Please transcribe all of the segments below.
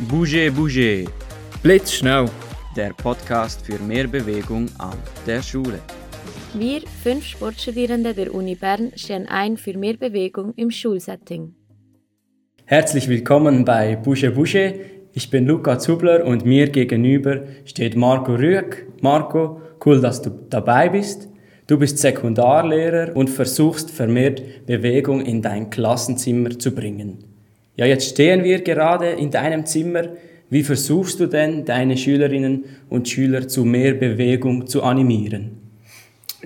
Bouge Bouge, Blitzschnell. der Podcast für mehr Bewegung an der Schule. Wir, fünf Sportstudierende der Uni Bern, stehen ein für mehr Bewegung im Schulsetting. Herzlich willkommen bei Busche Busche. Ich bin Luca Zubler und mir gegenüber steht Marco Rüegg. Marco, cool, dass du dabei bist. Du bist Sekundarlehrer und versuchst vermehrt Bewegung in dein Klassenzimmer zu bringen. Ja, jetzt stehen wir gerade in deinem Zimmer. Wie versuchst du denn, deine Schülerinnen und Schüler zu mehr Bewegung zu animieren?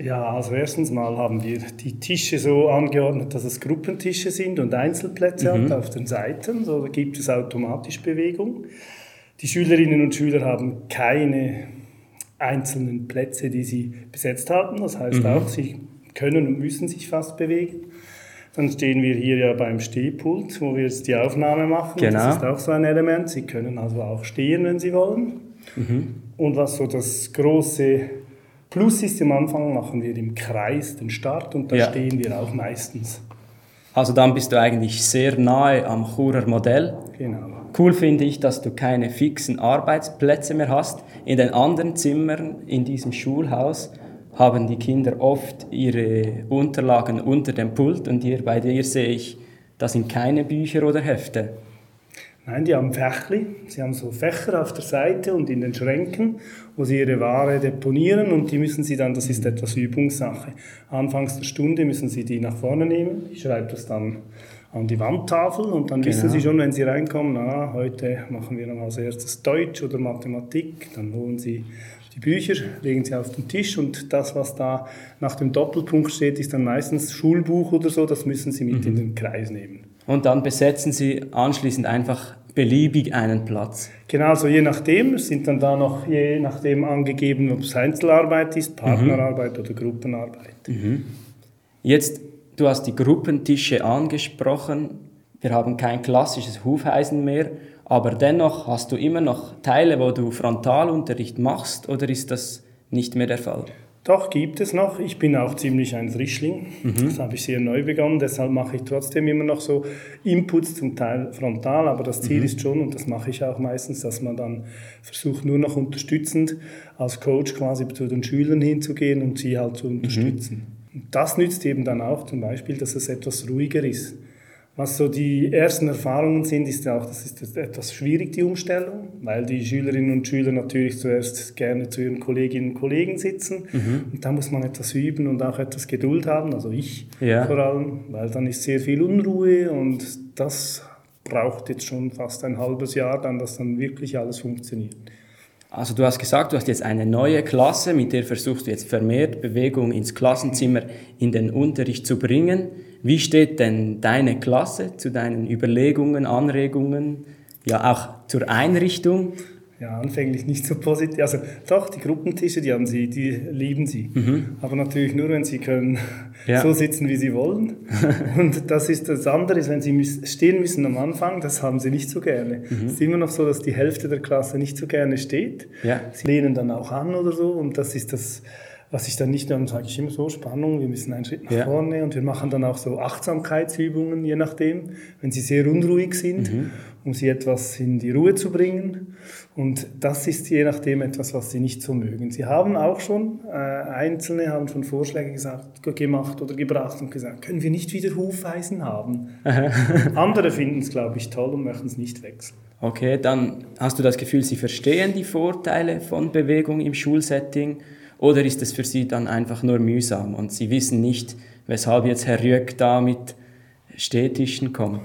Ja, also erstens mal haben wir die Tische so angeordnet, dass es Gruppentische sind und Einzelplätze Mhm. hat auf den Seiten. So gibt es automatisch Bewegung. Die Schülerinnen und Schüler haben keine einzelnen Plätze, die sie besetzt haben. Das heißt Mhm. auch, sie können und müssen sich fast bewegen. Dann stehen wir hier ja beim Stehpult, wo wir jetzt die Aufnahme machen. Genau. Das ist auch so ein Element. Sie können also auch stehen, wenn sie wollen. Und was so das große Plus ist, am Anfang machen wir im Kreis den Start und da Ja. stehen wir auch meistens. Also dann bist du eigentlich sehr nahe am Churer Modell. Genau. Cool finde ich, dass du keine fixen Arbeitsplätze mehr hast. In den anderen Zimmern in diesem Schulhaus haben die Kinder oft ihre Unterlagen unter dem Pult und hier bei dir sehe ich, da sind keine Bücher oder Hefte. Nein, die haben Fächli. Sie haben so Fächer auf der Seite und in den Schränken, wo sie ihre Ware deponieren und die müssen sie dann, das ist etwas Übungssache. Anfangs der Stunde müssen sie die nach vorne nehmen. Ich schreibe das dann an die Wandtafel und dann wissen Genau. sie schon, wenn sie reinkommen, na, heute machen wir dann als erstes Deutsch oder Mathematik. Dann holen sie die Bücher, legen sie auf den Tisch und das, was da nach dem Doppelpunkt steht, ist dann meistens Schulbuch oder so, das müssen sie mit in den Kreis nehmen. Und dann besetzen sie anschließend einfach beliebig einen Platz. Genau, so je nachdem, sind dann da noch je nachdem angegeben, ob es Einzelarbeit ist, Partnerarbeit oder Gruppenarbeit. Jetzt, du hast die Gruppentische angesprochen. Wir haben kein klassisches Hufeisen mehr, aber dennoch hast du immer noch Teile, wo du Frontalunterricht machst oder ist das nicht mehr der Fall? Doch, gibt es noch. Ich bin auch ziemlich ein Frischling. Das habe ich sehr neu begonnen. Deshalb mache ich trotzdem immer noch so Inputs, zum Teil frontal. Aber das Ziel ist schon, und das mache ich auch meistens, dass man dann versucht, nur noch unterstützend als Coach quasi zu den Schülern hinzugehen und sie halt zu unterstützen. Und das nützt eben dann auch zum Beispiel, dass es etwas ruhiger ist. Was so die ersten Erfahrungen sind, ist ja auch, das ist etwas schwierig, die Umstellung, weil die Schülerinnen und Schüler natürlich zuerst gerne zu ihren Kolleginnen und Kollegen sitzen. Und da muss man etwas üben und auch etwas Geduld haben, also ich Ja. vor allem, weil dann ist sehr viel Unruhe und das braucht jetzt schon fast ein halbes Jahr, dann, dass dann wirklich alles funktioniert. Also du hast gesagt, du hast jetzt eine neue Klasse, mit der versuchst du jetzt vermehrt Bewegung ins Klassenzimmer in den Unterricht zu bringen. Wie steht denn deine Klasse zu deinen Überlegungen, Anregungen, ja auch zur Einrichtung? Ja, anfänglich nicht so positiv. Also doch, die Gruppentische, die haben sie, die lieben sie. Aber natürlich nur, wenn sie können Ja. so sitzen, wie sie wollen. Und das ist das andere, ist, wenn sie stehen müssen am Anfang, das haben sie nicht so gerne. Es ist immer noch so, dass die Hälfte der Klasse nicht so gerne steht. Ja. Sie lehnen dann auch an oder so und das ist das, was ich dann nicht, dann sage ich immer so, Spannung, wir müssen einen Schritt nach Ja. vorne und wir machen dann auch so Achtsamkeitsübungen, je nachdem, wenn sie sehr unruhig sind, um sie etwas in die Ruhe zu bringen. Und das ist je nachdem etwas, was sie nicht so mögen. Sie haben auch schon, äh, Einzelne haben schon Vorschläge gesagt, gemacht oder gebracht und gesagt, können wir nicht wieder Hufeisen haben? Andere finden es, glaube ich, toll und möchten es nicht wechseln. Okay, dann hast du das Gefühl, sie verstehen die Vorteile von Bewegung im Schulsetting oder ist es für sie dann einfach nur mühsam und sie wissen nicht, weshalb jetzt Herr Rüegg da mit Stehtischen kommt?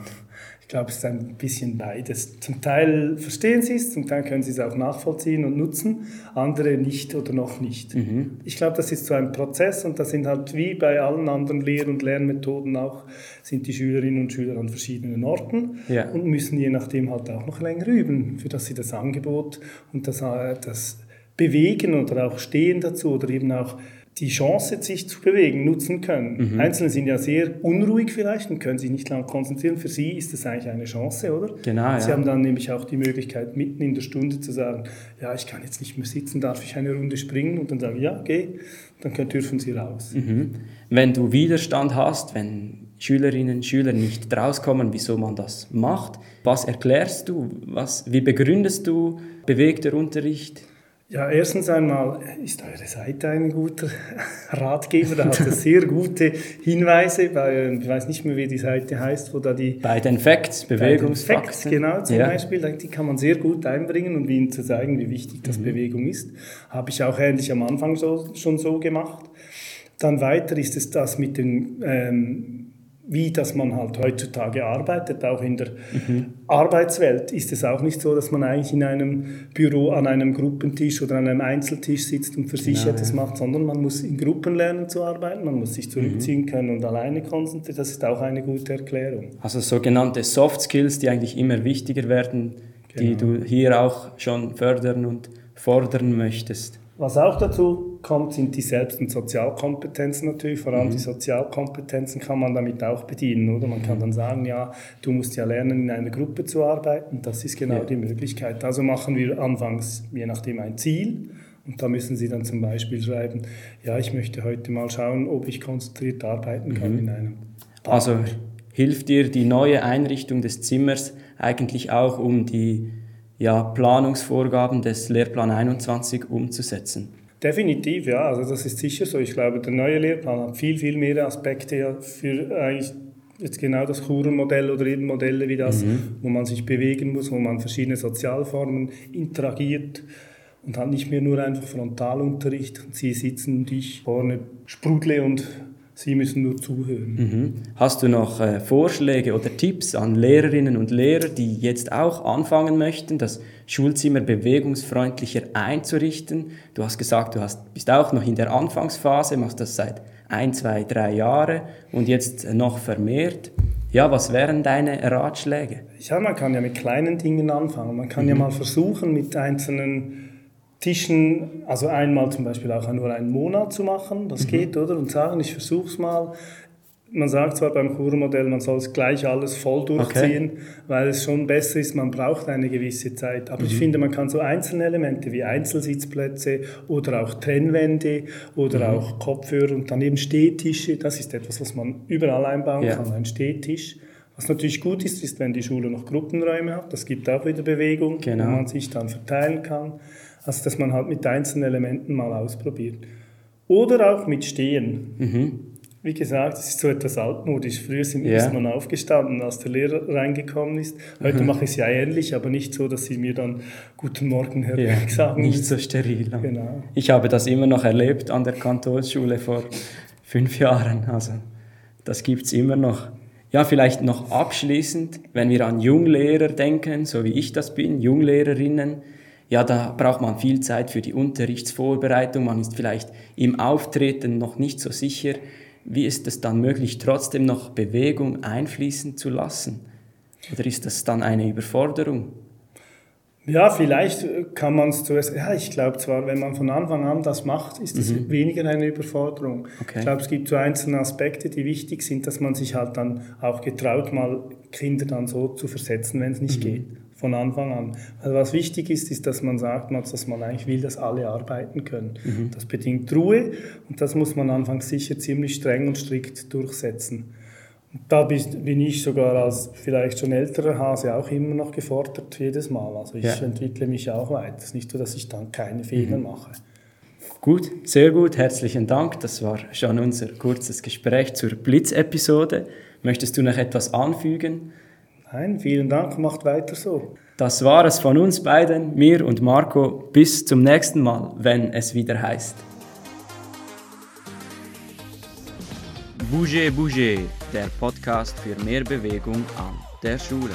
Ich glaube, es ist ein bisschen beides. Zum Teil verstehen sie es, zum Teil können sie es auch nachvollziehen und nutzen, andere nicht oder noch nicht. Ich glaube, das ist so ein Prozess und das sind halt wie bei allen anderen Lehr- und Lernmethoden auch, sind die Schülerinnen und Schüler an verschiedenen Orten Ja. und müssen je nachdem halt auch noch länger üben, für dass sie das Angebot und das, äh, das Bewegen oder auch Stehen dazu oder eben auch die Chance, sich zu bewegen, nutzen können. Einzelne sind ja sehr unruhig vielleicht und können sich nicht lange konzentrieren. Für sie ist das eigentlich eine Chance, oder? Genau, Sie ja. haben dann nämlich auch die Möglichkeit, mitten in der Stunde zu sagen, ja, ich kann jetzt nicht mehr sitzen, darf ich eine Runde springen? Und dann sagen, ja, geh, dann können, dürfen sie raus. Mhm. Wenn du Widerstand hast, wenn Schülerinnen und Schülern nicht rauskommen, wieso man das macht. Was erklärst du? Was, wie begründest du bewegter Unterricht? Ja, erstens einmal ist eure Seite ein guter Ratgeber. Da hat es sehr gute Hinweise. Bei, ich weiß nicht mehr, wie die Seite heißt, wo da die. Bei den Facts, Bewegungsfakten. Facts, genau, zum ja. Beispiel. Die kann man sehr gut einbringen und ihnen zu zeigen, wie wichtig das mhm. Bewegung ist. Habe ich auch ähnlich am Anfang so, schon so gemacht. Dann weiter ist es das mit den ähm, wie dass man halt heutzutage arbeitet, auch in der mhm. Arbeitswelt ist es auch nicht so, dass man eigentlich in einem Büro an einem Gruppentisch oder an einem Einzeltisch sitzt und für sich genau, etwas ja. macht, sondern man muss in Gruppen lernen zu arbeiten, man muss sich zurückziehen mhm. können und alleine konzentrieren. Das ist auch eine gute Erklärung. Also sogenannte Soft Skills, die eigentlich immer wichtiger werden, genau. die du hier auch schon fördern und fordern möchtest. Was auch dazu kommt, sind die Selbst- und Sozialkompetenzen natürlich. Vor allem mhm. die Sozialkompetenzen kann man damit auch bedienen, oder? Man kann dann sagen, ja, du musst ja lernen, in einer Gruppe zu arbeiten. Das ist genau ja. die Möglichkeit. Also machen wir anfangs, je nachdem, ein Ziel. Und da müssen Sie dann zum Beispiel schreiben, ja, ich möchte heute mal schauen, ob ich konzentriert arbeiten kann mhm. in einem. Partner. Also hilft dir die neue Einrichtung des Zimmers eigentlich auch, um die ja, Planungsvorgaben des Lehrplan 21 umzusetzen. Definitiv, ja, also das ist sicher so. Ich glaube, der neue Lehrplan hat viel, viel mehr Aspekte für eigentlich jetzt genau das Kurenmodell oder eben Modelle wie das, mhm. wo man sich bewegen muss, wo man verschiedene Sozialformen interagiert und hat nicht mehr nur einfach Frontalunterricht sie sitzen und ich vorne sprudle und Sie müssen nur zuhören. Mhm. Hast du noch äh, Vorschläge oder Tipps an Lehrerinnen und Lehrer, die jetzt auch anfangen möchten, das Schulzimmer bewegungsfreundlicher einzurichten? Du hast gesagt, du hast, bist auch noch in der Anfangsphase, machst das seit ein, zwei, drei Jahren und jetzt noch vermehrt. Ja, was wären deine Ratschläge? Ja, man kann ja mit kleinen Dingen anfangen. Man kann mhm. ja mal versuchen, mit einzelnen Tischen, also einmal zum Beispiel auch nur einen Monat zu machen, das mhm. geht, oder? Und sagen, ich versuche es mal. Man sagt zwar beim Kurmodell, man soll es gleich alles voll durchziehen, okay. weil es schon besser ist, man braucht eine gewisse Zeit. Aber mhm. ich finde, man kann so einzelne Elemente wie Einzelsitzplätze oder auch Trennwände oder mhm. auch Kopfhörer und dann eben Stehtische, das ist etwas, was man überall einbauen ja. kann, ein Stehtisch. Was natürlich gut ist, ist, wenn die Schule noch Gruppenräume hat. Das gibt auch wieder Bewegung, genau. wo man sich dann verteilen kann. Also dass man halt mit einzelnen Elementen mal ausprobiert. Oder auch mit Stehen. Mhm. Wie gesagt, es ist so etwas altmodisch. Früher sind, yeah. ist man aufgestanden, als der Lehrer reingekommen ist. Heute mhm. mache ich es ja ähnlich, aber nicht so, dass sie mir dann Guten Morgen, Herr ja, sagen. Nicht so steril. Genau. Ich habe das immer noch erlebt an der Kantonsschule vor fünf Jahren. Also das gibt es immer noch. Ja, vielleicht noch abschließend, wenn wir an Junglehrer denken, so wie ich das bin, Junglehrerinnen, ja, da braucht man viel Zeit für die Unterrichtsvorbereitung, man ist vielleicht im Auftreten noch nicht so sicher. Wie ist es dann möglich, trotzdem noch Bewegung einfließen zu lassen? Oder ist das dann eine Überforderung? Ja, vielleicht kann man es zuerst, ja, ich glaube zwar, wenn man von Anfang an das macht, ist es mhm. weniger eine Überforderung. Okay. Ich glaube, es gibt so einzelne Aspekte, die wichtig sind, dass man sich halt dann auch getraut, mal Kinder dann so zu versetzen, wenn es nicht mhm. geht von Anfang an. Also was wichtig ist, ist, dass man sagt, dass man eigentlich will, dass alle arbeiten können. Mhm. Das bedingt Ruhe und das muss man anfangs sicher ziemlich streng und strikt durchsetzen. Und da bin ich sogar als vielleicht schon älterer Hase auch immer noch gefordert, jedes Mal. Also ich ja. entwickle mich auch weiter. Es ist nicht so, dass ich dann keine Fehler mhm. mache. Gut, sehr gut, herzlichen Dank. Das war schon unser kurzes Gespräch zur Blitzepisode. Möchtest du noch etwas anfügen? Nein, vielen Dank, macht weiter so. Das war es von uns beiden, mir und Marco. Bis zum nächsten Mal, wenn es wieder heißt. Bouge Bouge, der Podcast für mehr Bewegung an der Schule.